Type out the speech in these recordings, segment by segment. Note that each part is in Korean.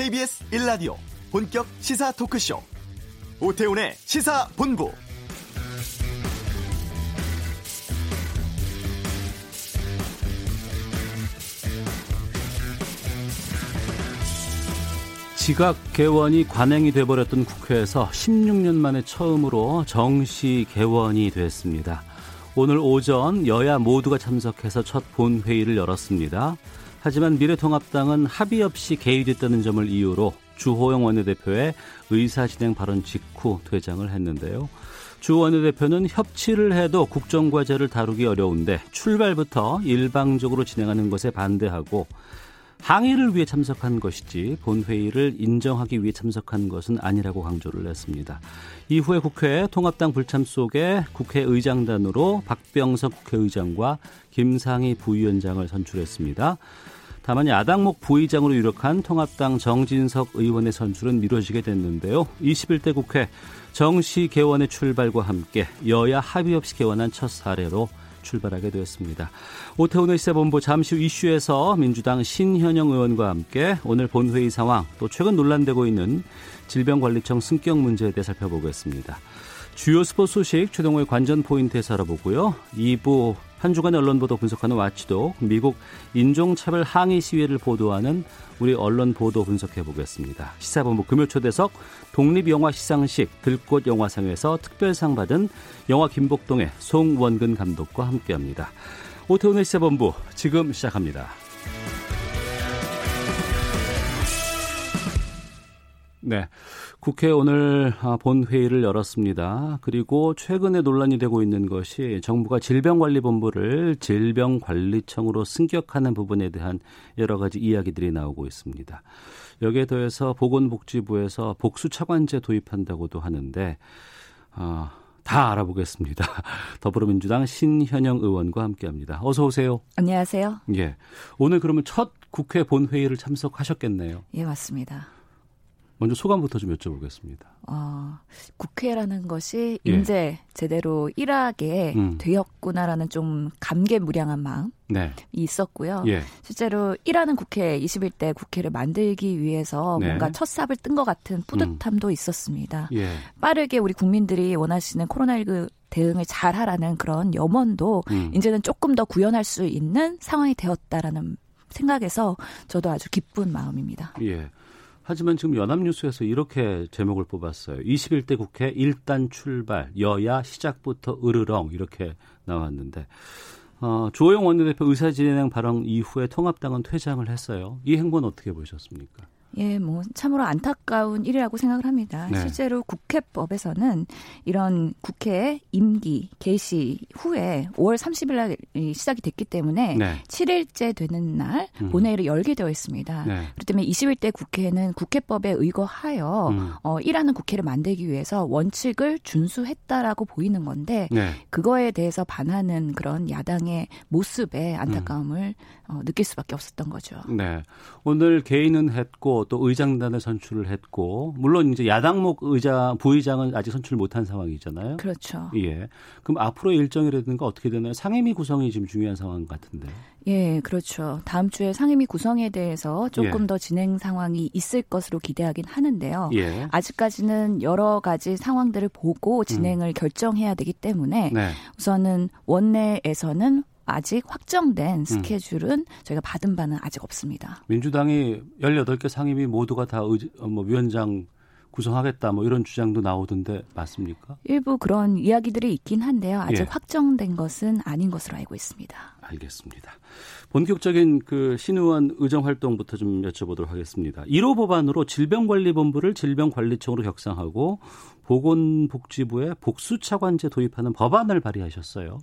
KBS 1라디오 본격 시사 토크쇼 오태훈의 시사본부 지각 개원이 관행이 돼버렸던 국회에서 16년 만에 처음으로 정시 개원이 됐습니다. 오늘 오전 여야 모두가 참석해서 첫 본회의를 열었습니다. 하지만 미래통합당은 합의 없이 개의됐다는 점을 이유로 주호영 원내대표의 의사진행 발언 직후 퇴장을 했는데요. 주 원내대표는 협치를 해도 국정과제를 다루기 어려운데 출발부터 일방적으로 진행하는 것에 반대하고 항의를 위해 참석한 것이지 본회의를 인정하기 위해 참석한 것은 아니라고 강조를 했습니다. 이후에 국회 통합당 불참 속에 국회의장단으로 박병석 국회의장과 김상희 부위원장을 선출했습니다. 다만 야당목 부의장으로 유력한 통합당 정진석 의원의 선출은 미뤄지게 됐는데요. 21대 국회 정시 개원의 출발과 함께 여야 합의 없이 개원한 첫 사례로 출발하게 되었습니다. 오태훈의 시사본부 잠시 후 이슈에서 민주당 신현영 의원과 함께 오늘 본회의 상황 또 최근 논란되고 있는 질병관리청 승격 문제에 대해 살펴보겠습니다. 주요 스포츠 소식 최동호의 관전 포인트에서 알아보고요. 2부 한 주간의 언론 보도 분석하는 와치도 미국 인종차별 항의 시위를 보도하는 우리 언론 보도 분석해 보겠습니다. 시사본부 금요 초대석 독립영화 시상식 들꽃 영화상에서 특별상 받은 영화 김복동의 송원근 감독과 함께합니다. 오태훈의 시사본부 지금 시작합니다. 네. 국회 오늘 아, 본회의를 열었습니다. 그리고 최근에 논란이 되고 있는 것이 정부가 질병관리본부를 질병관리청으로 승격하는 부분에 대한 여러 가지 이야기들이 나오고 있습니다. 여기에 더해서 보건복지부에서 복수차관제 도입한다고도 하는데 어, 다 알아보겠습니다. 더불어민주당 신현영 의원과 함께합니다. 어서 오세요. 안녕하세요. 예. 오늘 그러면 첫 국회 본회의를 참석하셨겠네요. 예, 맞습니다. 먼저 소감부터 좀 여쭤보겠습니다. 어, 국회라는 것이 예. 이제 제대로 일하게 음. 되었구나라는 좀 감개무량한 마음이 네. 있었고요. 예. 실제로 일하는 국회, 21대 국회를 만들기 위해서 네. 뭔가 첫 삽을 뜬 것 같은 뿌듯함도 음. 있었습니다. 예. 빠르게 우리 국민들이 원하시는 코로나19 대응을 잘 하라는 그런 염원도 음. 이제는 조금 더 구현할 수 있는 상황이 되었다라는 생각에서 저도 아주 기쁜 마음입니다. 예. 하지만 지금 연합뉴스에서 이렇게 제목을 뽑았어요. 21대 국회 일단 출발, 여야 시작부터 으르렁 이렇게 나왔는데 어, 조호영 원내대표 의사진행 발언 이후에 통합당은 퇴장을 했어요. 이 행보는 어떻게 보셨습니까? 예, 뭐 참으로 안타까운 일이라고 생각을 합니다. 네. 실제로 국회법에서는 이런 국회 임기 개시 후에 5월 30일 날 시작이 됐기 때문에 네. 7일째 되는 날 음. 본회의를 열게 되어 있습니다. 네. 그렇기 때문에 21대 국회는 국회법에 의거하여 음. 어, 일하는 국회를 만들기 위해서 원칙을 준수했다라고 보이는 건데 네. 그거에 대해서 반하는 그런 야당의 모습에 안타까움을 음. 어, 느낄 수밖에 없었던 거죠. 네. 오늘 개인은 했고 또 의장단을 선출을 했고 물론 이제 야당목 의장 부의장은 아직 선출 못한 상황이잖아요. 그렇죠. 예. 그럼 앞으로의 일정이라든가 어떻게 되나요? 상임위 구성이 지금 중요한 상황 같은데. 예, 그렇죠. 다음 주에 상임위 구성에 대해서 조금 예. 더 진행 상황이 있을 것으로 기대하긴 하는데요. 예. 아직까지는 여러 가지 상황들을 보고 진행을 음. 결정해야 되기 때문에 네. 우선은 원내에서는 아직 확정된 음. 스케줄은 음. 저희가 받은 바는 아직 없습니다. 민주당이 18개 상임위 모두가 다 의, 어, 뭐 위원장 구성하겠다 뭐 이런 주장도 나오던데 맞습니까? 일부 그런 이야기들이 있긴 한데요. 아직 예. 확정된 것은 아닌 것으로 알고 있습니다. 알겠습니다. 본격적인 그 신의원 의정 활동부터 좀 여쭤보도록 하겠습니다. 1호 법안으로 질병관리본부를 질병관리청으로 격상하고 보건복지부에 복수차관제 도입하는 법안을 발의하셨어요.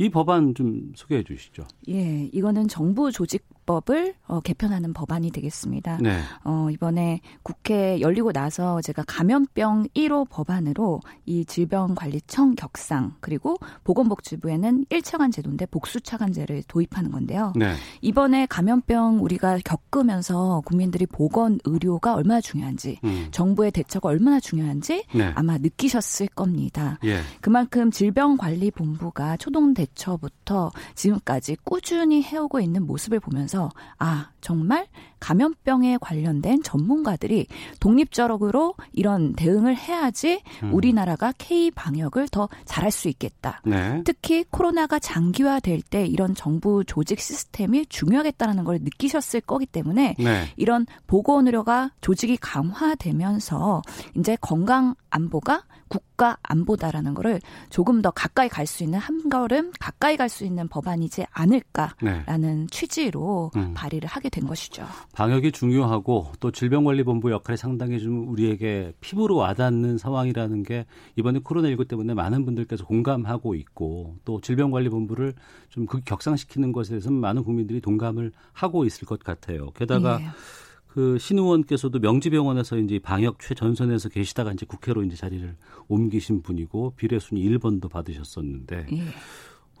이 법안 좀 소개해 주시죠. 예, 이거는 정부 조직 법을 어, 개편하는 법안이 되겠습니다. 네. 어, 이번에 국회 열리고 나서 제가 감염병 1호 법안으로 이 질병관리청 격상 그리고 보건복지부에는 1차관 제도인데 복수차관제를 도입하는 건데요. 네. 이번에 감염병 우리가 겪으면서 국민들이 보건 의료가 얼마나 중요한지 음. 정부의 대처가 얼마나 중요한지 네. 아마 느끼셨을 겁니다. 예. 그만큼 질병관리본부가 초동 대 대처부터 지금까지 꾸준히 해오고 있는 모습을 보면서 아 정말 감염병에 관련된 전문가들이 독립적으로 이런 대응을 해야지 음. 우리나라가 K 방역을 더 잘할 수 있겠다. 네. 특히 코로나가 장기화될 때 이런 정부 조직 시스템이 중요하겠다는 걸 느끼셨을 거기 때문에 네. 이런 보건 의료가 조직이 강화되면서 이제 건강 안보가 국가 안보다라는 거를 조금 더 가까이 갈 수 있는 한 걸음 가까이 갈 수 있는 법안이지 않을까라는 네. 취지로 음. 발의를 하게 된 것이죠. 방역이 중요하고 또 질병관리본부 역할이 상당히 좀 우리에게 피부로 와닿는 상황이라는 게 이번에 코로나19 때문에 많은 분들께서 공감하고 있고 또 질병관리본부를 좀 격상시키는 것에 대해서 많은 국민들이 동감을 하고 있을 것 같아요. 게다가 예. 그 신 의원께서도 명지병원에서 이제 방역 최전선에서 계시다가 이제 국회로 이제 자리를 옮기신 분이고 비례순위 1번도 받으셨었는데 예.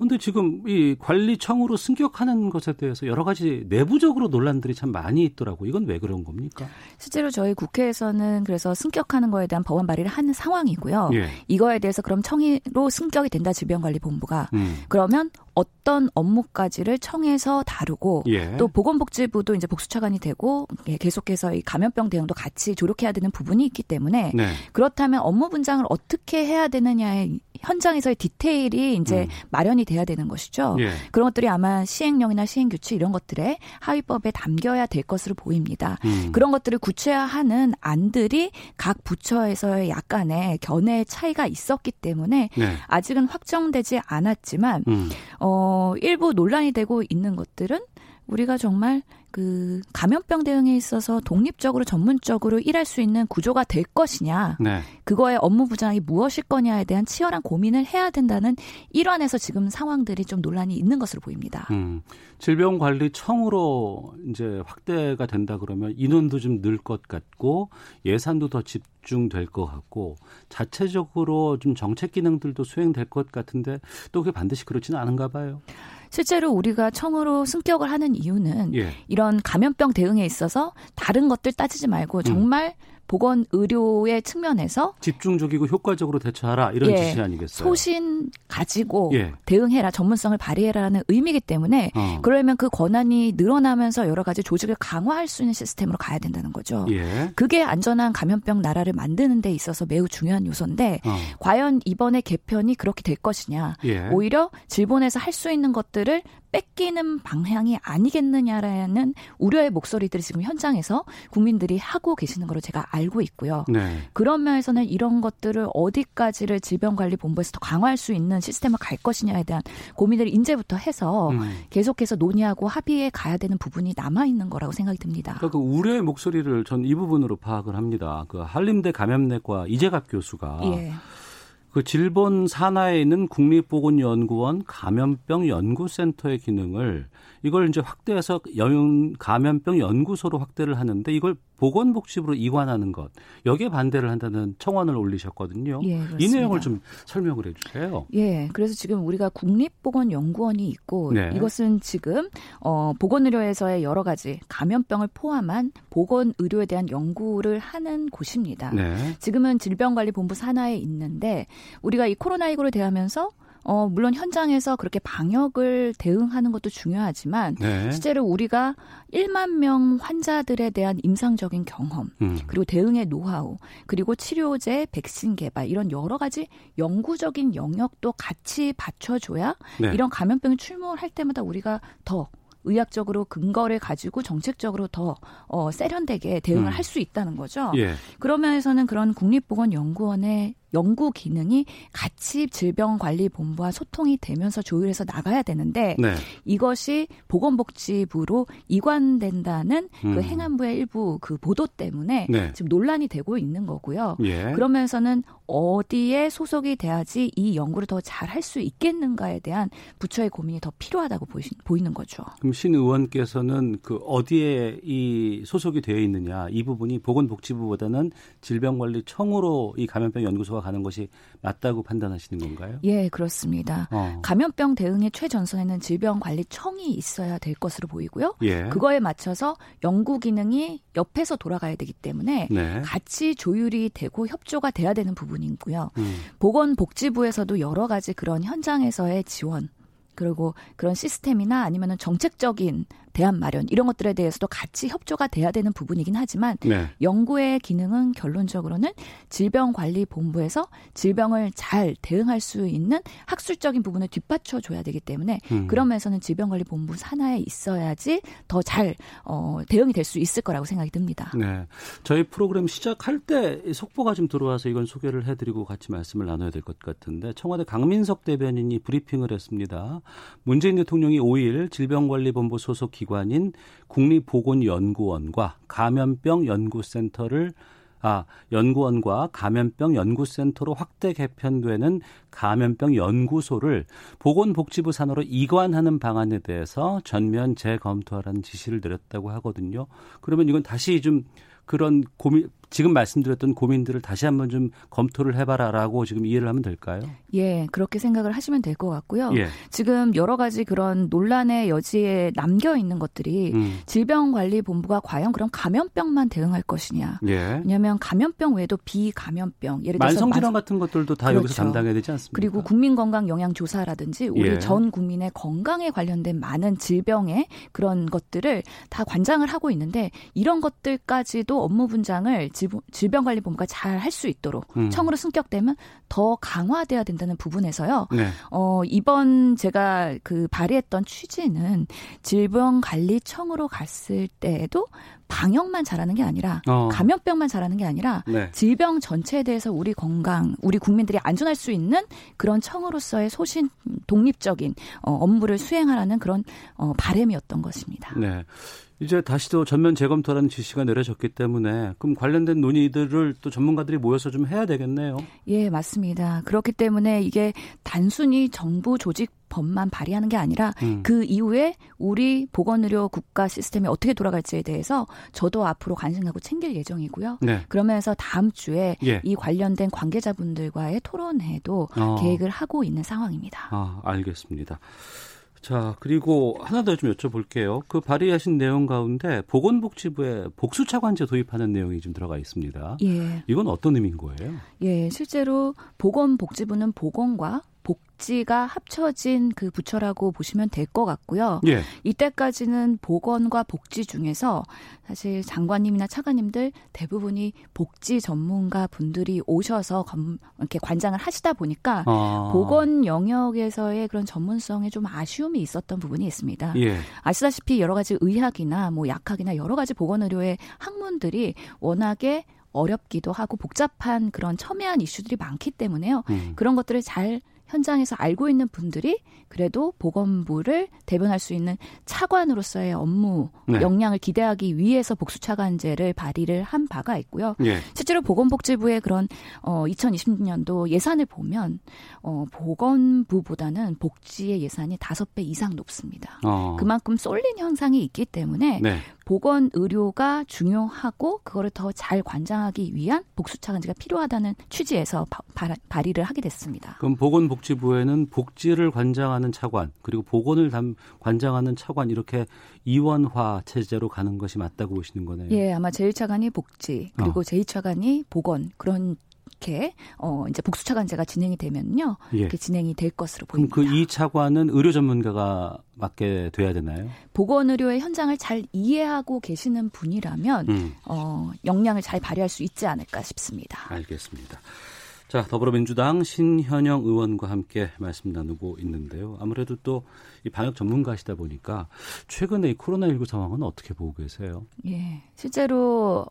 근데 지금 이 관리청으로 승격하는 것에 대해서 여러 가지 내부적으로 논란들이 참 많이 있더라고. 이건 왜 그런 겁니까? 실제로 저희 국회에서는 그래서 승격하는 거에 대한 법안 발의를 하는 상황이고요. 예. 이거에 대해서 그럼 청의로 승격이 된다 질병관리본부가 음. 그러면 어떤 업무까지를 청에서 다루고 예. 또 보건복지부도 이제 복수차관이 되고 예, 계속해서 이 감염병 대응도 같이 조력해야 되는 부분이 있기 때문에 네. 그렇다면 업무 분장을 어떻게 해야 되느냐에 현장에서의 디테일이 이제 음. 마련이 돼야 되는 것이죠. 예. 그런 것들이 아마 시행령이나 시행규칙 이런 것들에 하위법에 담겨야 될 것으로 보입니다. 음. 그런 것들을 구체화하는 안들이 각 부처에서의 약간의 견해 차이가 있었기 때문에 네. 아직은 확정되지 않았지만 음. 어, 일부 논란이 되고 있는 것들은 우리가 정말 그 감염병 대응에 있어서 독립적으로 전문적으로 일할 수 있는 구조가 될 것이냐, 네. 그거의 업무 부장이 무엇일 거냐에 대한 치열한 고민을 해야 된다는 일환에서 지금 상황들이 좀 논란이 있는 것으로 보입니다. 음, 질병관리청으로 이제 확대가 된다 그러면 인원도 좀 늘 것 같고 예산도 더 집중될 것 같고 자체적으로 좀 정책 기능들도 수행될 것 같은데 또 그게 반드시 그렇지는 않은가 봐요. 실제로 우리가 청으로 승격을 하는 이유는 예. 이런 감염병 대응에 있어서 다른 것들 따지지 말고 음. 정말 음. 보건 의료의 측면에서 집중적이고 효과적으로 대처하라 이런 예, 지시 아니겠어요? 소신 가지고 예. 대응해라 전문성을 발휘해라는 의미이기 때문에 어. 그러면 그 권한이 늘어나면서 여러 가지 조직을 강화할 수 있는 시스템으로 가야 된다는 거죠. 예. 그게 안전한 감염병 나라를 만드는 데 있어서 매우 중요한 요소인데 어. 과연 이번에 개편이 그렇게 될 것이냐 예. 오히려 질본에서 할 수 있는 것들을 뺏기는 방향이 아니겠느냐라는 우려의 목소리들이 지금 현장에서 국민들이 하고 계시는 걸로 제가 알고 있고요. 네. 그런 면에서는 이런 것들을 어디까지를 질병관리본부에서 더 강화할 수 있는 시스템을 갈 것이냐에 대한 고민을 이제부터 해서 음. 계속해서 논의하고 합의에 가야 되는 부분이 남아 있는 거라고 생각이 듭니다. 그러니까 그 우려의 목소리를 전 이 부분으로 파악을 합니다. 그 한림대 감염내과 이재갑 교수가 예. 그 질본 산하에 있는 국립보건연구원 감염병 연구센터의 기능을 이걸 이제 확대해서 감염병 연구소로 확대를 하는데 이걸 보건복지부로 이관하는 것 여기에 반대를 한다는 청원을 올리셨거든요. 예, 이 내용을 좀 설명을 해주세요. 예, 그래서 지금 우리가 국립보건연구원이 있고 네. 이것은 지금 어, 보건의료에서의 여러 가지 감염병을 포함한 보건의료에 대한 연구를 하는 곳입니다. 네. 지금은 질병관리본부 산하에 있는데 우리가 이 코로나19를 대하면서 어, 물론 현장에서 그렇게 방역을 대응하는 것도 중요하지만 네. 실제로 우리가 1만 명 환자들에 대한 임상적인 경험, 음. 그리고 대응의 노하우, 그리고 치료제, 백신 개발 이런 여러 가지 연구적인 영역도 같이 받쳐줘야 네. 이런 감염병이 출몰할 때마다 우리가 더 의학적으로 근거를 가지고 정책적으로 더 어, 세련되게 대응을 음. 할수 있다는 거죠. 예. 그런 면에서는 그런 국립보건연구원의 연구 기능이 같이 질병관리본부와 소통이 되면서 조율해서 나가야 되는데 네. 이것이 보건복지부로 이관된다는 그 음. 그 행안부의 일부 그 보도 때문에 네. 지금 논란이 되고 있는 거고요. 예. 그러면서는 어디에 소속이 돼야지 이 연구를 더 잘 할 수 있겠는가에 대한 부처의 고민이 더 필요하다고 보이시, 보이는 거죠. 그럼 신 의원께서는 그 어디에 이 소속이 되어 있느냐 이 부분이 보건복지부보다는 질병관리청으로 이 감염병 연구소가 가는 것이 맞다고 판단하시는 건가요? 예, 그렇습니다. 어. 감염병 대응의 최전선에는 질병관리청이 있어야 될 것으로 보이고요. 예. 그거에 맞춰서 연구 기능이 옆에서 돌아가야 되기 때문에 네. 같이 조율이 되고 협조가 돼야 되는 부분이고요. 음. 보건복지부에서도 여러 가지 그런 현장에서의 지원 그리고 그런 시스템이나 아니면은 정책적인 대안 마련 이런 것들에 대해서도 같이 협조가 돼야 되는 부분이긴 하지만 네. 연구의 기능은 결론적으로는 질병관리본부에서 질병을 잘 대응할 수 있는 학술적인 부분을 뒷받쳐 줘야 되기 때문에 음. 그런 면에서는 질병관리본부 산하에 있어야지 더잘 어, 대응이 될 수 있을 거라고 생각이 듭니다. 네, 저희 프로그램 시작할 때 속보가 좀 들어와서 이건 소개를 해드리고 같이 말씀을 나눠야 될 것 같은데 청와대 강민석 대변인이 브리핑을 했습니다. 문재인 대통령이 5일 질병관리본부 소속 기관 인 국립보건연구원과 감염병 연구센터를 아, 연구원과 감염병 연구센터로 확대 개편되는 감염병 연구소를 보건복지부 산으로 이관하는 방안에 대해서 전면 재검토하라는 지시를 내렸다고 하거든요. 그러면 이건 다시 좀 그런 고민 지금 말씀드렸던 고민들을 다시 한번 좀 검토를 해봐라라고 지금 이해를 하면 될까요? 예, 그렇게 생각을 하시면 될 것 같고요. 예. 지금 여러 가지 그런 논란의 여지에 남겨 있는 것들이 음. 질병관리본부가 과연 그럼 감염병만 대응할 것이냐? 예. 왜냐하면 감염병 외에도 비감염병, 예를 들어서 만성질환 같은 것들도 다 그렇죠. 여기서 담당해야 되지 않습니까? 그리고 국민건강영양조사라든지 우리 예. 전 국민의 건강에 관련된 많은 질병의 그런 것들을 다 관장을 하고 있는데 이런 것들까지도 업무 분장을 질병관리본부가 잘 할 수 있도록 음. 청으로 승격되면 더 강화돼야 된다는 부분에서요. 네. 어, 이번 제가 그 발의했던 취지는 질병관리청으로 갔을 때에도 방역만 잘하는 게 아니라 어. 감염병만 잘하는 게 아니라 네. 질병 전체에 대해서 우리 건강, 우리 국민들이 안전할 수 있는 그런 청으로서의 소신 독립적인 어, 업무를 수행하라는 그런 어, 바램이었던 것입니다. 네. 이제 다시 또 전면 재검토라는 지시가 내려졌기 때문에 그럼 관련된 논의들을 또 전문가들이 모여서 좀 해야 되겠네요. 예, 맞습니다. 그렇기 때문에 이게 단순히 정부 조직 법만 발의하는 게 아니라 음. 그 이후에 우리 보건의료 국가 시스템이 어떻게 돌아갈지에 대해서 저도 앞으로 관심 갖고 챙길 예정이고요. 네. 그러면서 다음 주에 예. 이 관련된 관계자분들과의 토론회도 어. 계획을 하고 있는 상황입니다. 아, 알겠습니다. 자, 그리고 하나 더 좀 여쭤볼게요. 그 발의하신 내용 가운데 보건복지부에 복수차관제 도입하는 내용이 좀 들어가 있습니다. 예. 이건 어떤 의미인 거예요? 예, 실제로 보건복지부는 보건과 복지가 합쳐진 그 부처라고 보시면 될 것 같고요. 예. 이때까지는 보건과 복지 중에서 사실 장관님이나 차관님들 대부분이 복지 전문가 분들이 오셔서 이렇게 관장을 하시다 보니까 아. 보건 영역에서의 그런 전문성에 좀 아쉬움이 있었던 부분이 있습니다. 예. 아시다시피 여러 가지 의학이나 뭐 약학이나 여러 가지 보건 의료의 학문들이 워낙에 어렵기도 하고 복잡한 그런 첨예한 이슈들이 많기 때문에요. 음. 그런 것들을 잘 현장에서 알고 있는 분들이 그래도 보건부를 대변할 수 있는 차관으로서의 업무 네. 역량을 기대하기 위해서 복수차관제를 발의를 한 바가 있고요. 네. 실제로 보건복지부의 그런 어 2020년도 예산을 보면 어 보건부보다는 복지의 예산이 다섯 배 이상 높습니다. 어. 그만큼 쏠린 현상이 있기 때문에 네. 보건 의료가 중요하고 그거를 더 잘 관장하기 위한 복수차관제가 필요하다는 취지에서 바, 바, 발의를 하게 됐습니다. 그럼 보건 복 지부에는 복지를 관장하는 차관 그리고 보건을 담, 관장하는 차관 이렇게 이원화 체제로 가는 것이 맞다고 보시는 거네요. 예, 아마 제1차관이 복지 그리고 어. 제2차관이 보건 그런 이렇게 어 이제 복수 차관제가 진행이 되면요. 예. 이렇게 진행이 될 것으로 보입니다. 그럼 그이 차관은 의료 전문가가 맡게 돼야 되나요? 보건 의료의 현장을 잘 이해하고 계시는 분이라면 음. 어 역량을 잘 발휘할 수 있지 않을까 싶습니다. 알겠습니다. 자, 더불어민주당 신현영 의원과 함께 말씀 나누고 있는데요. 아무래도 또 이 방역 전문가시다 보니까 최근에 이 코로나19 상황은 어떻게 보고 계세요? 예. 실제로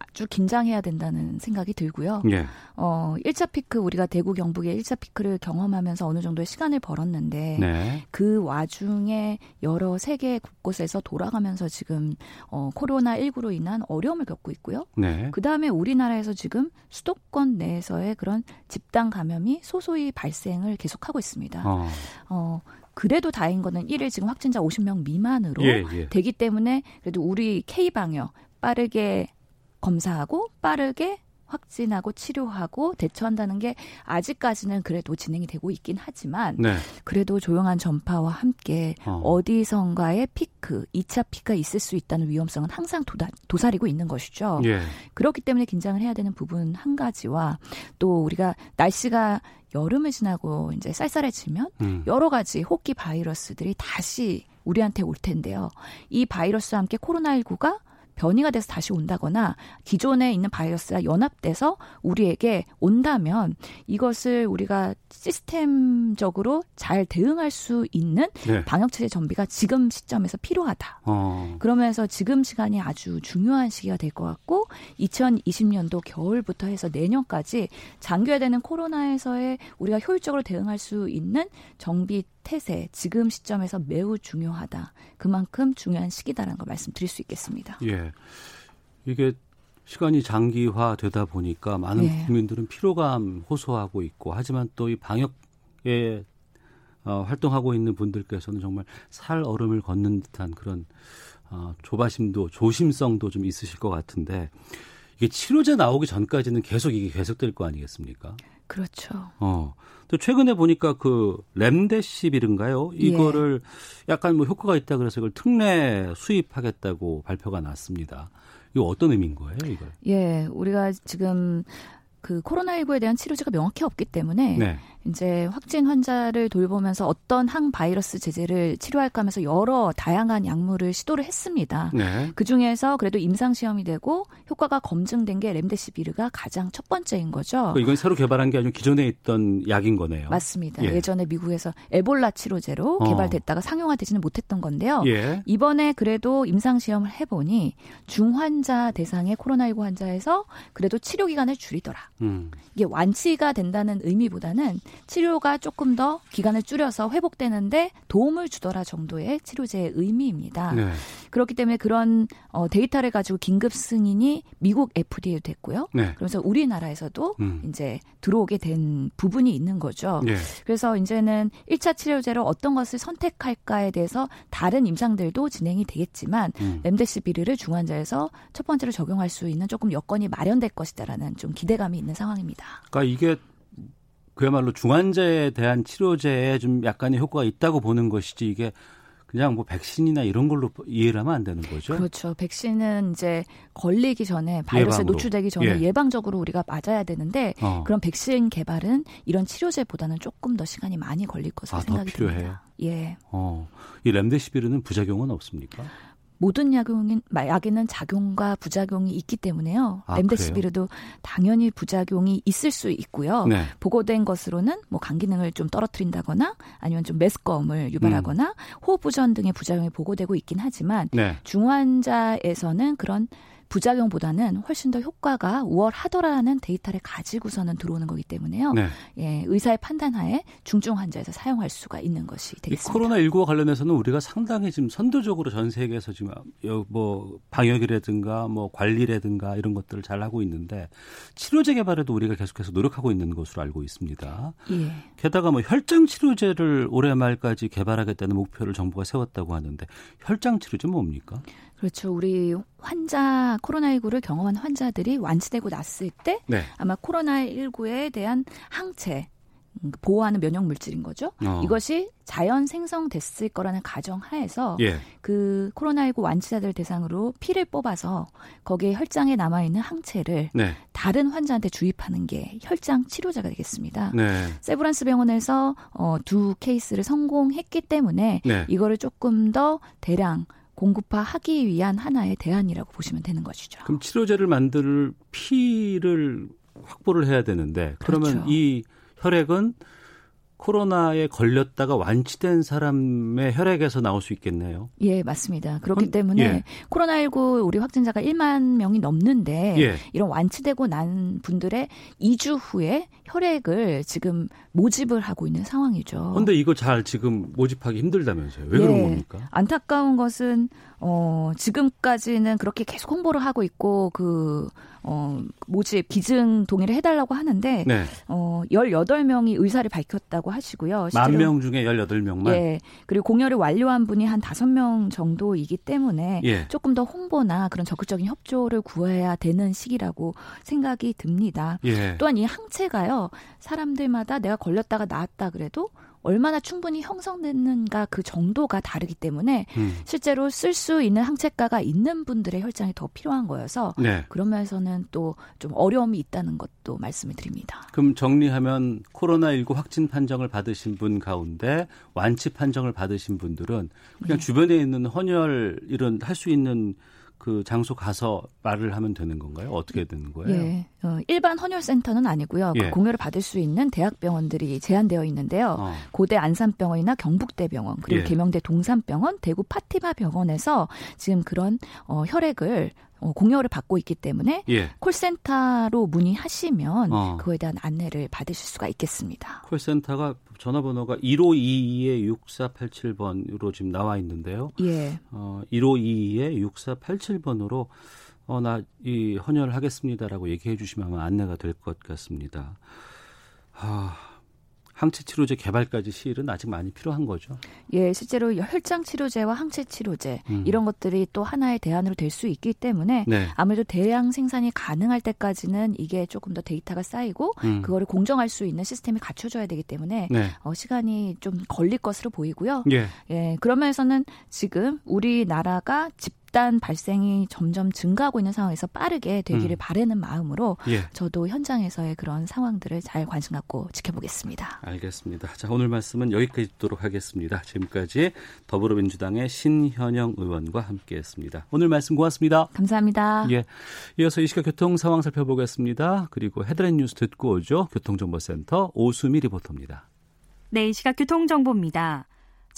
아주 긴장해야 된다는 생각이 들고요. 예. 어, 1차 피크 우리가 대구 경북의 1차 피크를 경험하면서 어느 정도의 시간을 벌었는데 네. 그 와중에 여러 세계 곳곳에서 돌아가면서 지금 어, 코로나 19로 인한 어려움을 겪고 있고요. 네. 그다음에 우리나라에서 지금 수도권 내에서의 그런 집단 감염이 소소히 발생을 계속하고 있습니다. 어. 어 그래도 다행인 거는 1일 지금 확진자 50명 미만으로 예, 예. 되기 때문에 그래도 우리 K 방역 빠르게 검사하고 빠르게 확진하고 치료하고 대처한다는 게 아직까지는 그래도 진행이 되고 있긴 하지만 네. 그래도 조용한 전파와 함께 어. 디선가의 피크, 2차 피크가 있을 수 있다는 위험성은 항상 도다, 도사리고 있는 것이죠. 예. 그렇기 때문에 긴장을 해야 되는 부분 한 가지와 또 우리가 날씨가 여름을 지나고 이제 쌀쌀해지면 음. 여러 가지 호흡기 바이러스들이 다시 우리한테 올 텐데요. 이 바이러스와 함께 코로나19가 변이가 돼서 다시 온다거나 기존에 있는 바이러스가 연합돼서 우리에게 온다면 이것을 우리가 시스템적으로 잘 대응할 수 있는 네. 방역 체제 정비가 지금 시점에서 필요하다. 어. 그러면서 지금 시간이 아주 중요한 시기가 될 것 같고 2020년도 겨울부터 해서 내년까지 장기화되는 코로나에서의 우리가 효율적으로 대응할 수 있는 정비 태세 지금 시점에서 매우 중요하다. 그만큼 중요한 시기다라는 걸 말씀드릴 수 있겠습니다. 예. 이게 시간이 장기화되다 보니까 많은 예. 국민들은 피로감 호소하고 있고 하지만 또 이 방역에 어, 활동하고 있는 분들께서는 정말 살 얼음을 걷는 듯한 그런 어, 조바심도 조심성도 좀 있으실 것 같은데 이게 치료제 나오기 전까지는 계속 이게 계속될 거 아니겠습니까? 그렇죠. 어. 또 최근에 보니까 그 렘데시빌인가요? 이거를 예. 약간 뭐 효과가 있다 그래서 이걸 특례 수입하겠다고 발표가 났습니다. 이거 어떤 의미인 거예요, 이걸? 예, 우리가 지금 그 코로나19에 대한 치료제가 명확히 없기 때문에 네. 이제 확진 환자를 돌보면서 어떤 항바이러스 제제를 치료할까 하면서 여러 다양한 약물을 시도를 했습니다. 네. 그 중에서 그래도 임상 시험이 되고 효과가 검증된 게 렘데시비르가 가장 첫 번째인 거죠. 이건 새로 개발한 게 아니고 기존에 있던 약인 거네요. 맞습니다. 예. 전에 미국에서 에볼라 치료제로 어. 개발됐다가 상용화되지는 못했던 건데요. 예. 이번에 그래도 임상 시험을 해보니 중환자 대상의 코로나19 환자에서 그래도 치료 기간을 줄이더라. 음. 이게 완치가 된다는 의미보다는 치료가 조금 더 기간을 줄여서 회복되는데 도움을 주더라 정도의 치료제의 의미입니다. 네. 그렇기 때문에 그런 어, 데이터를 가지고 긴급 승인이 미국 FDA에 됐고요. 네. 그래서 우리나라에서도 음. 이제 들어오게 된 부분이 있는 거죠. 네. 그래서 이제는 1차 치료제로 어떤 것을 선택할까에 대해서 다른 임상들도 진행이 되겠지만 음. 렘데시비르를 중환자에서 첫 번째로 적용할 수 있는 조금 여건이 마련될 것이다라는 좀 기대감이 있는 상황입니다. 그러니까 이게 그야말로 중환자에 대한 치료제에 좀 약간의 효과가 있다고 보는 것이지 이게 그냥 뭐 백신이나 이런 걸로 이해를 하면 안 되는 거죠. 그렇죠. 백신은 이제 걸리기 전에 바이러스에 예방으로. 노출되기 전에 예. 방적으로 우리가 맞아야 되는데 어. 그런 백신 개발은 이런 치료제보다는 조금 더 시간이 많이 걸릴 것으로 아, 생각이 듭니다. 예. 어. 이 렘데시비르는 부작용은 없습니까? 모든 약용인 약에는 작용과 부작용이 있기 때문에요. 아, 렘데시비르도 당연히 부작용이 있을 수 있고요. 네. 보고된 것으로는 뭐 간 기능을 좀 떨어뜨린다거나 아니면 좀 메스꺼움을 유발하거나 음. 호흡 부전 등의 부작용이 보고되고 있긴 하지만 네. 중환자에서는 그런 부작용보다는 훨씬 더 효과가 우월하더라는 데이터를 가지고서는 들어오는 거기 때문에요. 네. 예, 의사의 판단하에 중증 환자에서 사용할 수가 있는 것이 되겠습니다. 코로나 19와 관련해서는 우리가 상당히 지금 선도적으로 전 세계에서 지금 뭐 방역이라든가 뭐 관리라든가 이런 것들을 잘 하고 있는데 치료제 개발에도 우리가 계속해서 노력하고 있는 것으로 알고 있습니다. 예. 게다가 뭐 혈장 치료제를 올해 말까지 개발하겠다는 목표를 정부가 세웠다고 하는데 혈장 치료제 뭡니까? 그렇죠. 우리 환자 코로나19를 경험한 환자들이 완치되고 났을 때 네. 아마 코로나19에 대한 항체 음, 보호하는 면역 물질인 거죠. 어. 이것이 자연 생성됐을 거라는 가정 하에서 예. 그 코로나19 완치자들 대상으로 피를 뽑아서 거기에 혈장에 남아 있는 항체를 네. 다른 환자한테 주입하는 게 혈장 치료제가 되겠습니다. 네. 세브란스 병원에서 어, 두 케이스를 성공했기 때문에 네. 이거를 조금 더 대량 공급화하기 위한 하나의 대안이라고 보시면 되는 것이죠. 그럼 치료제를 만들 피를 확보를 해야 되는데 그러면 그렇죠. 이 혈액은 코로나에 걸렸다가 완치된 사람의 혈액에서 나올 수 있겠네요. 예, 맞습니다. 그렇기 음, 때문에 예. 코로나19 우리 확진자가 1만 명이 넘는데 예. 이런 완치되고 난 분들의 2주 후에 혈액을 지금 모집을 하고 있는 상황이죠. 그런데 이거 잘 지금 모집하기 힘들다면서요. 왜 예. 그런 겁니까? 안타까운 것은 어, 지금까지는 그렇게 계속 홍보를 하고 있고 그 어, 모집 기증 동의를 해달라고 하는데 네. 어, 18명이 의사를 밝혔다고 하시고요. 만 명 중에 18명만? 예. 그리고 공여를 완료한 분이 한 5명 정도이기 때문에 예. 조금 더 홍보나 그런 적극적인 협조를 구해야 되는 시기라고 생각이 듭니다. 예. 또한 이 항체가요. 사람들마다 내가 걸렸다가 나았다 그래도 얼마나 충분히 형성됐는가 그 정도가 다르기 때문에 음. 실제로 쓸 수 있는 항체가가 있는 분들의 혈장이 더 필요한 거여서 네. 그런 면에서는 또 좀 어려움이 있다는 것도 말씀을 드립니다. 그럼 정리하면 코로나19 확진 판정을 받으신 분 가운데 완치 판정을 받으신 분들은 그냥 네. 주변에 있는 헌혈 이런 할 수 있는 그 장소 가서 말을 하면 되는 건가요? 어떻게 되는 거예요? 예. 어, 일반 헌혈센터는 아니고요. 그 예. 그 공여를 받을 수 있는 대학병원들이 제한되어 있는데요. 어. 고대 안산병원이나 경북대병원 그리고 예. 계명대 동산병원, 대구 파티바 병원에서 지금 그런 어, 혈액을 어, 공여를 받고 있기 때문에 예. 콜센터로 문의하시면 어. 그거에 대한 안내를 받으실 수가 있겠습니다. 콜센터가 전화번호가 1522에 6487번으로 지금 나와 있는데요. 예. 어, 1522에 6487번으로 어, 나 이 헌혈 하겠습니다라고 얘기해 주시면 안내가 될 것 같습니다. 아, 항체 치료제 개발까지 시일은 아직 많이 필요한 거죠. 예, 실제로 혈장 치료제와 항체 치료제 음. 이런 것들이 또 하나의 대안으로 될 수 있기 때문에 네. 아무래도 대량 생산이 가능할 때까지는 이게 조금 더 데이터가 쌓이고 음. 그거를 공정할 수 있는 시스템이 갖춰져야 되기 때문에 네. 어, 시간이 좀 걸릴 것으로 보이고요. 예. 예, 그런 면에서는 지금 우리나라가 집 집단 발생이 점점 증가하고 있는 상황에서 빠르게 되기를 음. 바라는 마음으로 예. 저도 현장에서의 그런 상황들을 잘 관심 갖고 지켜보겠습니다. 알겠습니다. 자, 오늘 말씀은 여기까지 듣도록 하겠습니다. 지금까지 더불어민주당의 신현영 의원과 함께했습니다. 오늘 말씀 고맙습니다. 감사합니다. 예. 이어서 이 시각 교통 상황 살펴보겠습니다. 그리고 헤드라인 뉴스 듣고 오죠. 교통정보센터 오수미 리포터입니다. 네, 이 시각 교통정보입니다.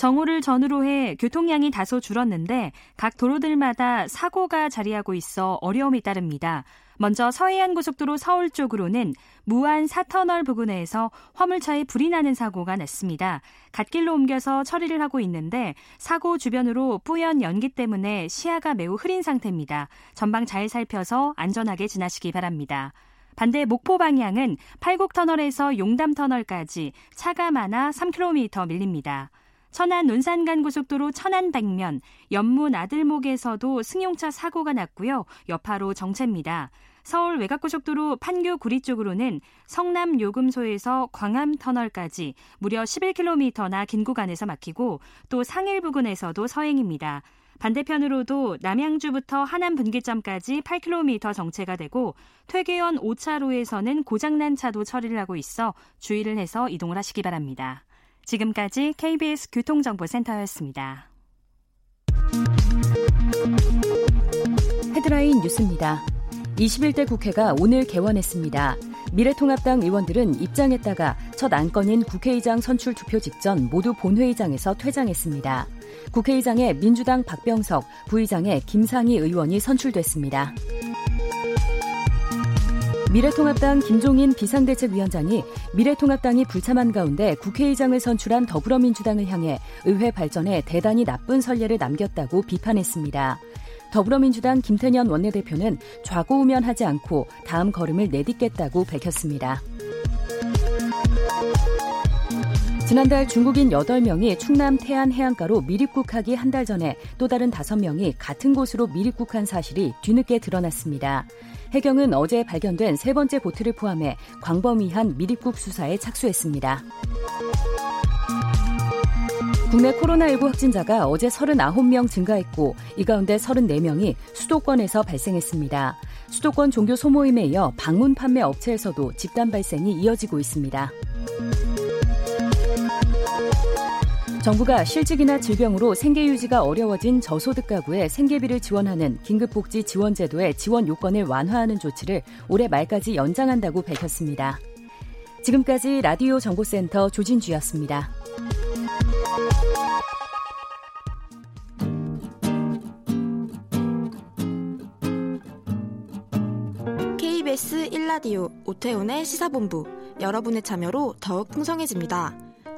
정오를 전후로 해 교통량이 다소 줄었는데 각 도로들마다 사고가 자리하고 있어 어려움이 따릅니다. 먼저 서해안 고속도로 서울 쪽으로는 무안 사터널 부근에서 화물차에 불이 나는 사고가 났습니다. 갓길로 옮겨서 처리를 하고 있는데 사고 주변으로 뿌연 연기 때문에 시야가 매우 흐린 상태입니다. 전방 잘 살펴서 안전하게 지나시기 바랍니다. 반대 목포 방향은 팔곡터널에서 용담터널까지 차가 많아 3km 밀립니다. 천안 논산간 고속도로 천안 백면 연문 아들목에서도 승용차 사고가 났고요. 여파로 정체입니다. 서울 외곽고속도로 판교 구리 쪽으로는 성남 요금소에서 광암 터널까지 무려 11km나 긴 구간에서 막히고 또 상일 부근에서도 서행입니다. 반대편으로도 남양주부터 하남 분기점까지 8km 정체가 되고 퇴계원 5차로에서는 고장난 차도 처리를 하고 있어 주의를 해서 이동을 하시기 바랍니다. 지금까지 KBS 교통정보센터였습니다. 헤드라인 뉴스입니다. 21대 국회가 오늘 개원했습니다. 미래통합당 의원들은 입장했다가 첫 안건인 국회의장 선출 투표 직전 모두 본회의장에서 퇴장했습니다. 국회의장에 민주당 박병석, 부의장에 김상희 의원이 선출됐습니다. 미래통합당 김종인 비상대책위원장이 미래통합당이 불참한 가운데 국회의장을 선출한 더불어민주당을 향해 의회 발전에 대단히 나쁜 선례를 남겼다고 비판했습니다. 더불어민주당 김태년 원내대표는 좌고우면하지 않고 다음 걸음을 내딛겠다고 밝혔습니다. 지난달 중국인 8명이 충남 태안 해안가로 미립국하기 한 달 전에 또 다른 5명이 같은 곳으로 미립국한 사실이 뒤늦게 드러났습니다. 해경은 어제 발견된 세 번째 보트를 포함해 광범위한 미립국 수사에 착수했습니다. 국내 코로나19 확진자가 어제 39명 증가했고 이 가운데 34명이 수도권에서 발생했습니다. 수도권 종교 소모임에 이어 방문 판매 업체에서도 집단 발생이 이어지고 있습니다. 정부가 실직이나 질병으로 생계 유지가 어려워진 저소득 가구에 생계비를 지원하는 긴급복지 지원제도의 지원 요건을 완화하는 조치를 올해 말까지 연장한다고 밝혔습니다. 지금까지 라디오 정보센터 조진주였습니다. KBS 1라디오 오태훈의 시사본부 여러분의 참여로 더욱 풍성해집니다.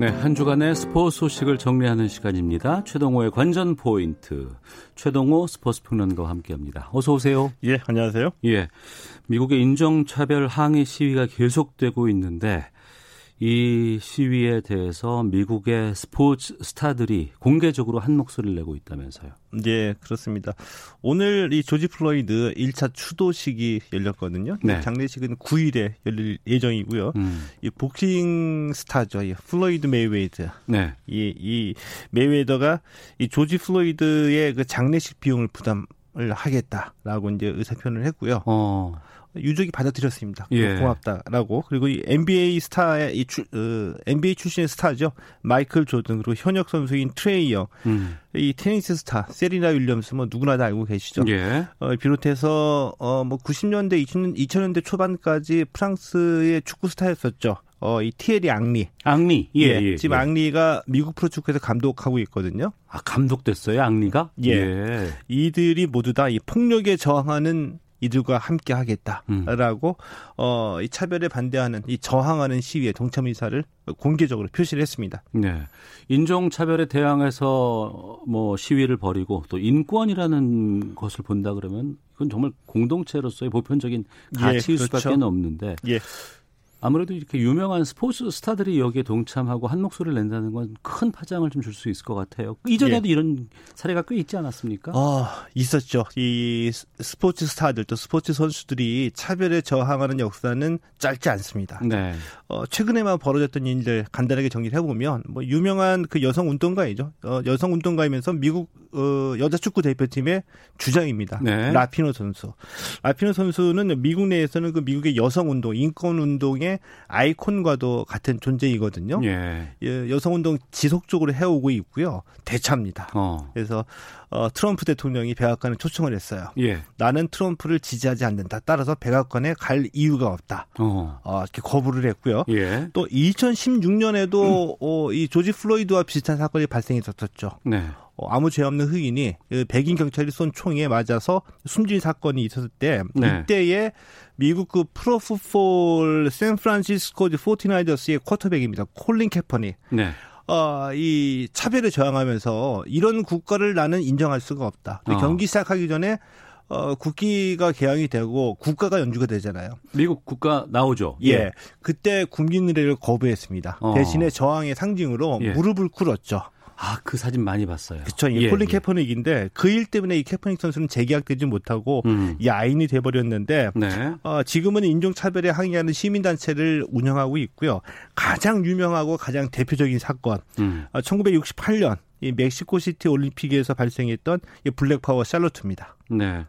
네, 한 주간의 스포츠 소식을 정리하는 시간입니다. 최동호의 관전 포인트. 최동호 스포츠 평론가와 함께 합니다. 어서 오세요. 예, 안녕하세요. 예, 미국의 인종 차별 항의 시위가 계속되고 있는데 이 시위에 대해서 미국의 스포츠 스타들이 공개적으로 한 목소리를 내고 있다면서요. 네, 그렇습니다. 오늘 이 조지 플로이드 1차 추도식이 열렸거든요. 네. 장례식은 9일에 열릴 예정이고요. 음. 이 복싱 스타죠. 이 플로이드 메이웨더. 네. 이, 이 메이웨더가 이 조지 플로이드의 그 장례식 비용을 부담을 하겠다라고 이제 의사 표현을 했고요. 어. 유족이 받아들였습니다. 예. 고맙다라고 그리고 이 NBA 스타의 이 주, 어, NBA 출신의 스타죠 마이클 조든 그리고 현역 선수인 트레이 영 음. 이 테니스 스타 세리나 윌리엄스 뭐 누구나 다 알고 계시죠. 예. 어, 비롯해서 어뭐 90년대 2000, 2000년대 초반까지 프랑스의 축구 스타였었죠. 어, 이 티에리 앙리. 앙리. 예, 예, 예 지금 예. 앙리가 미국 프로축구에서 감독하고 있거든요. 아, 감독됐어요, 앙리가? 예. 예. 이들이 모두 다 이 폭력에 저항하는 이들과 함께 하겠다라고 음. 어, 이 차별에 반대하는 이 저항하는 시위에 동참 의사를 공개적으로 표시를 했습니다. 네. 인종 차별에 대항해서 뭐 시위를 벌이고 또 인권이라는 것을 본다 그러면 이건 정말 공동체로서의 보편적인 예, 가치일 예, 그렇죠. 수밖에 없는데 예. 아무래도 이렇게 유명한 스포츠 스타들이 여기에 동참하고 한 목소리를 낸다는 건 큰 파장을 좀 줄 수 있을 것 같아요. 이전에도 예. 이런 사례가 꽤 있지 않았습니까? 아, 있었죠. 이 스포츠 스타들 또 스포츠 선수들이 차별에 저항하는 역사는 짧지 않습니다. 네. 어, 최근에만 벌어졌던 일들 간단하게 정리를 해보면 뭐 유명한 그 여성 운동가이죠. 어, 여성 운동가이면서 미국 어, 여자 축구 대표팀의 주장입니다. 네. 라피노 선수. 라피노 선수는 미국 내에서는 그 미국의 여성 운동, 인권 운동의 아이콘과도 같은 존재이거든요. 예. 예, 여성 운동 지속적으로 해오고 있고요. 대차입니다. 어. 그래서 어, 트럼프 대통령이 백악관에 초청을 했어요. 예. 나는 트럼프를 지지하지 않는다. 따라서 백악관에 갈 이유가 없다. 어. 어 이렇게 거부를 했고요. 예. 또 2016년에도 음. 어, 이 조지 플로이드와 비슷한 사건이 발생했었죠. 네. 어, 아무 죄 없는 흑인이 그 백인 경찰이 쏜 총에 맞아서 숨진 사건이 있었을 때 네. 이때에 미국 그 프로풋볼 샌프란시스코 포티나이너스의 쿼터백입니다. 콜린 캐퍼닉. 네. 어, 이 차별에 저항하면서 이런 국가를 나는 인정할 수가 없다. 어. 경기 시작하기 전에 어, 국기가 개항이 되고 국가가 연주가 되잖아요. 미국 국가 나오죠. 예. 예. 그때 국민 의례를 거부했습니다. 어. 대신에 저항의 상징으로 예. 무릎을 꿇었죠. 아, 그 사진 많이 봤어요. 그쵸. 예, 콜린 예. 캐퍼닉인데 그 일 때문에 이 캐퍼닉 선수는 재계약되지 못하고 음. 이 아인이 돼 버렸는데 네. 어, 지금은 인종 차별에 항의하는 시민 단체를 운영하고 있고요. 가장 유명하고 가장 대표적인 사건. 음. 어, 1968년 이 멕시코 시티 올림픽에서 발생했던 이 Black Power Salute입니다. 네.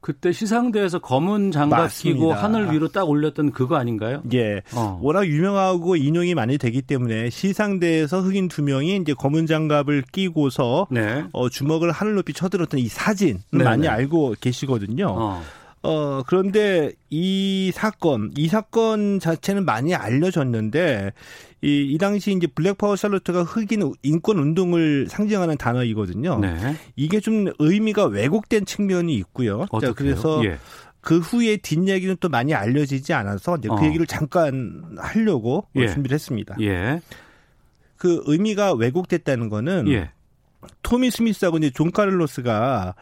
그때 시상대에서 검은 장갑 맞습니다. 끼고 하늘 위로 딱 올렸던 그거 아닌가요? 예. 어. 워낙 유명하고 인용이 많이 되기 때문에 시상대에서 흑인 두 명이 이제 검은 장갑을 끼고서 네. 어, 주먹을 하늘 높이 쳐들었던 이 사진 네 많이 네. 알고 계시거든요. 어. 어, 그런데 이 사건, 이 사건 자체는 많이 알려졌는데, 이, 이 당시 이제 Black Power Salute가 흑인 인권 운동을 상징하는 단어이거든요. 네. 이게 좀 의미가 왜곡된 측면이 있고요. 자, 그래서 예. 그 후에 뒷얘기는 또 많이 알려지지 않아서 이제 그 어. 얘기를 잠깐 하려고 예. 준비를 했습니다. 예. 그 의미가 왜곡됐다는 거는 예. 토미 스미스하고 이제 존 카를로스가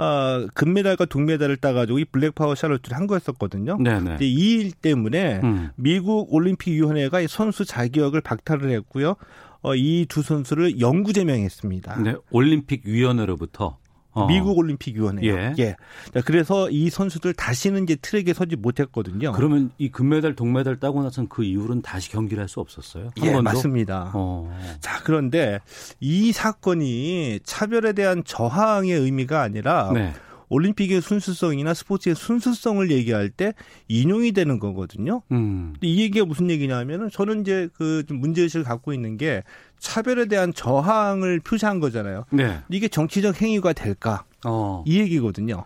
어, 금메달과 동메달을 따가지고 이 Black Power Salute를 한 거였었거든요. 네네. 이일 때문에 음. 미국 올림픽위원회가 선수 자격을 박탈을 했고요. 어, 이 두 선수를 영구 제명했습니다. 네, 올림픽 위원회로부터 어. 미국 올림픽 위원회. 예. 예. 그래서 이 선수들 다시는 이제 트랙에 서지 못했거든요. 그러면 이 금메달, 동메달 따고 나선 그 이후로는 다시 경기를 할 수 없었어요? 예, 번도? 맞습니다. 어. 자, 그런데 이 사건이 차별에 대한 저항의 의미가 아니라 네. 올림픽의 순수성이나 스포츠의 순수성을 얘기할 때 인용이 되는 거거든요. 음. 이 얘기가 무슨 얘기냐면은 저는 이제 그 문제의식을 갖고 있는 게 차별에 대한 저항을 표시한 거잖아요. 네. 이게 정치적 행위가 될까? 어. 이 얘기거든요.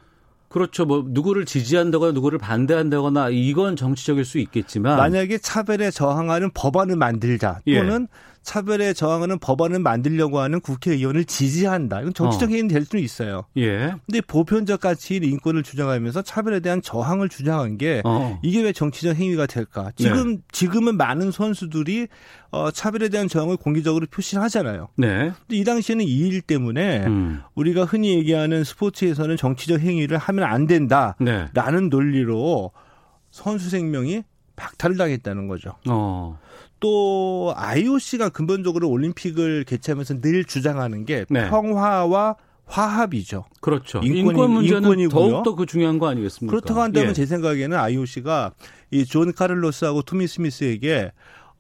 그렇죠. 뭐 누구를 지지한다거나 누구를 반대한다거나 이건 정치적일 수 있겠지만 만약에 차별에 저항하는 법안을 만들자 예. 또는 예. 차별에 저항하는 법안을 만들려고 하는 국회의원을 지지한다. 이건 정치적 어. 행위는 될 수는 있어요. 예. 근데 보편적 가치 인권을 주장하면서 차별에 대한 저항을 주장한 게 어. 이게 왜 정치적 행위가 될까? 지금 네. 지금은 많은 선수들이 어, 차별에 대한 저항을 공개적으로 표시하잖아요. 네. 근데 이 당시에는 이 일 때문에 음. 우리가 흔히 얘기하는 스포츠에서는 정치적 행위를 하면 안 된다라는 네. 논리로 선수 생명이 박탈을 당했다는 거죠. 어. 또 IOC가 근본적으로 올림픽을 개최하면서 늘 주장하는 게 네. 평화와 화합이죠. 그렇죠. 인권, 인권 문제는 인권이고요. 더욱더 그 중요한 거 아니겠습니까? 그렇다고 한다면 예. 제 생각에는 IOC가 이 존 카를로스하고 토미 스미스에게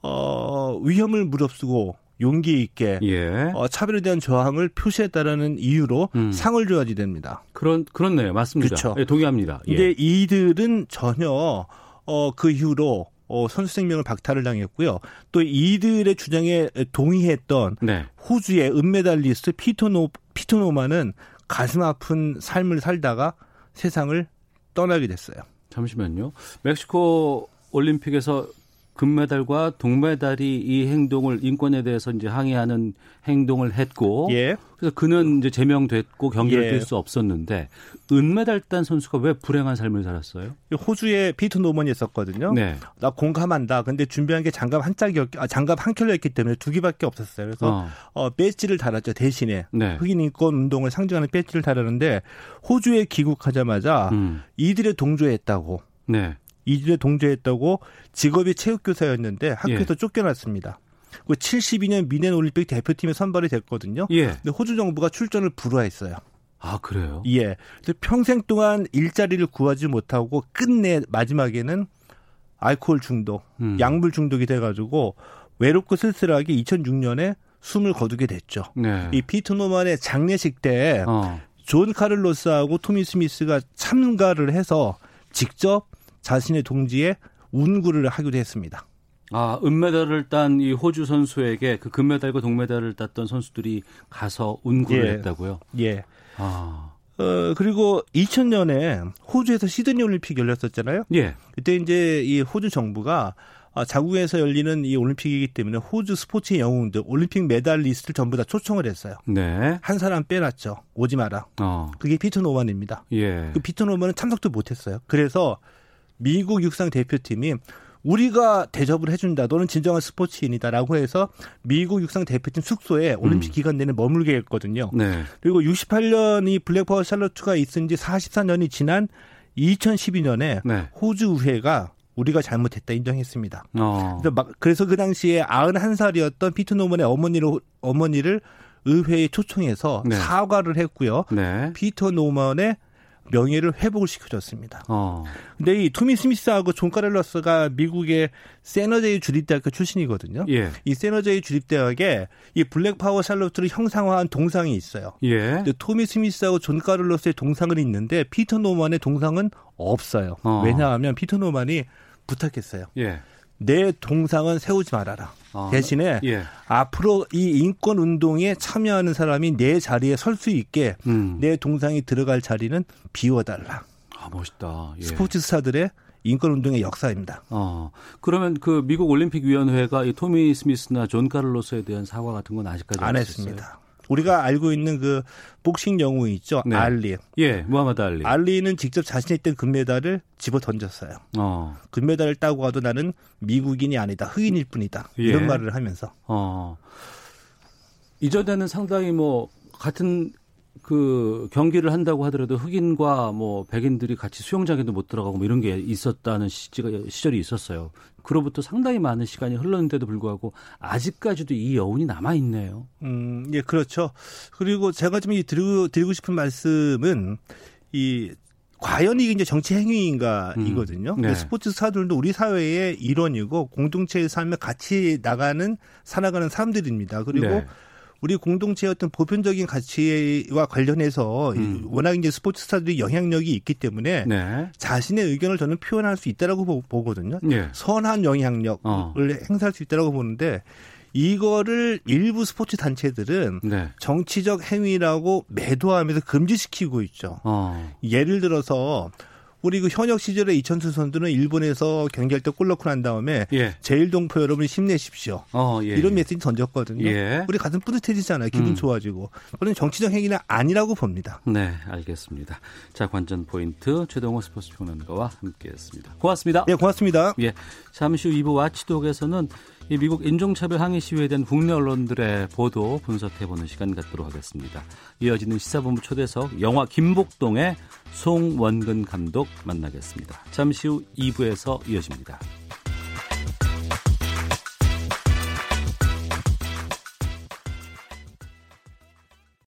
어, 위험을 무릅쓰고 용기 있게 예. 어, 차별에 대한 저항을 표시했다라는 이유로 음. 상을 줘야지 됩니다. 그런 그렇네요, 맞습니다. 그렇죠. 예, 동의합니다. 예. 근데 이들은 전혀 어, 그 이후로 어, 선수 생명을 박탈을 당했고요. 또 이들의 주장에 동의했던 네. 호주의 은메달리스트 피터 노 피터 노먼은 가슴 아픈 삶을 살다가 세상을 떠나게 됐어요. 잠시만요. 멕시코 올림픽에서 금메달과 동메달이 이 행동을 인권에 대해서 이제 항의하는 행동을 했고 예. 그래서 그는 이제 제명됐고 경기를 예. 뛸수 없었는데 은메달 딴 선수가 왜 불행한 삶을 살았어요? 호주에 피트 노먼이 있었거든요. 네. 나 공감한다. 근데 준비한 게 장갑 한 짝이었 아, 장갑 한 켤레였기 때문에 두 개밖에 없었어요. 그래서 어, 어 배지를 달았죠. 대신에 네. 흑인 인권 운동을 상징하는 배지를 달았는데 호주에 귀국하자마자 음. 이들의 동조했다고. 네. 이주에 동조했다고 직업이 체육교사였는데 학교에서 예. 쫓겨났습니다. 그 72년 미넨 올림픽 대표팀에 선발이 됐거든요. 예. 근데 호주 정부가 출전을 불허했어요. 아 그래요? 예. 평생 동안 일자리를 구하지 못하고 끝내 마지막에는 알코올 중독, 음. 약물 중독이 돼가지고 외롭고 쓸쓸하게 2006년에 숨을 거두게 됐죠. 네. 이 피트 노만의 장례식 때존 어. 카를로스하고 토미 스미스가 참가를 해서 직접 자신의 동지의 운구를 하기도 했습니다. 아, 은메달을 딴 이 호주 선수에게 그 금메달과 동메달을 땄던 선수들이 가서 운구를 예. 했다고요? 예. 아. 어, 그리고 2000년에 호주에서 시드니 올림픽 열렸었잖아요. 예. 그때 이제 이 호주 정부가 아, 자국에서 열리는 이 올림픽이기 때문에 호주 스포츠의 영웅들, 올림픽 메달리스트를 전부 다 초청을 했어요. 네. 한 사람 빼놨죠. 오지 마라. 어. 그게 피터 노만입니다. 예. 그 피터 노만은 참석도 못했어요. 그래서 미국 육상 대표팀이 우리가 대접을 해준다. 너는 진정한 스포츠인이다라고 해서 미국 육상 대표팀 숙소에 올림픽 음. 기간 내내 머물게 했거든요. 네. 그리고 68년이 Black Power Salute가 있은 지 44년이 지난 2012년에 네. 호주 의회가 우리가 잘못했다 인정했습니다. 어. 그래서, 막, 그래서 그 당시에 91살이었던 피터 노먼의 어머니를 어머니를 의회에 초청해서 네. 사과를 했고요. 네. 피터 노먼의 명예를 회복을 시켜줬습니다. 어. 근데 이 토미 스미스하고 존 카를로스가 미국의 세너제이 주립대학교 출신이거든요. 예. 이 세너제이 주립대학에 이 Black Power Salute를 형상화한 동상이 있어요. 예. 근데 토미 스미스하고 존 카를로스의 동상은 있는데 피터 노만의 동상은 없어요. 어. 왜냐하면 피터 노만이 부탁했어요. 예. 내 동상은 세우지 말아라. 아, 대신에 예. 앞으로 이 인권 운동에 참여하는 사람이 내 자리에 설 수 있게 음. 내 동상이 들어갈 자리는 비워달라. 아 멋있다. 예. 스포츠 스타들의 인권 운동의 역사입니다. 어, 그러면 그 미국 올림픽 위원회가 이 토미 스미스나 존 카를로스에 대한 사과 같은 건 아직까지 안 했습니다. 우리가 알고 있는 그 복싱 영웅 있죠. 네. 알리. 예, 무하마드 알리. 알리는 직접 자신이 딴 금메달을 집어 던졌어요. 어. 금메달을 따고 가도 나는 미국인이 아니다. 흑인일 뿐이다. 예. 이런 말을 하면서. 어. 이전에는 상당히 뭐 같은 그 경기를 한다고 하더라도 흑인과 뭐 백인들이 같이 수영장에도 못 들어가고 뭐 이런 게 있었다는 시기가 시절이 있었어요. 그로부터 상당히 많은 시간이 흘렀는데도 불구하고 아직까지도 이 여운이 남아 있네요. 음, 예, 그렇죠. 그리고 제가 좀 드리고, 드리고 싶은 말씀은 이 과연 이게 이제 정치 행위인가 음, 이거든요. 네. 스포츠 스타들도 우리 사회의 일원이고 공동체의 삶에 같이 나가는 살아가는 사람들입니다. 그리고 네. 우리 공동체의 어떤 보편적인 가치와 관련해서 음. 워낙 이제 스포츠 스타들이 영향력이 있기 때문에 네. 자신의 의견을 저는 표현할 수 있다라고 보거든요. 네. 선한 영향력을 어. 행사할 수 있다라고 보는데 이거를 일부 스포츠 단체들은 네. 정치적 행위라고 매도하면서 금지시키고 있죠. 어. 예를 들어서 우리 그 현역 시절에 이천수 선수는 일본에서 경기할 때 골 넣고 난 다음에 예. 제일동포 여러분 힘내십시오. 어, 예, 이런 예. 메시지 던졌거든요. 예. 우리 가슴 뿌듯해지잖아요. 기분 음. 좋아지고. 그런 정치적 행위는 아니라고 봅니다. 네, 알겠습니다. 자, 관전 포인트 최동호 스포츠 평론가와 함께했습니다. 고맙습니다. 네, 고맙습니다. 예, 잠시 후 2부 와치독에서는 이 미국 인종차별 항의 시위에 대한 국내 언론들의 보도 분석해보는 시간 갖도록 하겠습니다. 이어지는 시사본부 초대석 영화 김복동의 송원근 감독 만나겠습니다. 잠시 후 2부에서 이어집니다.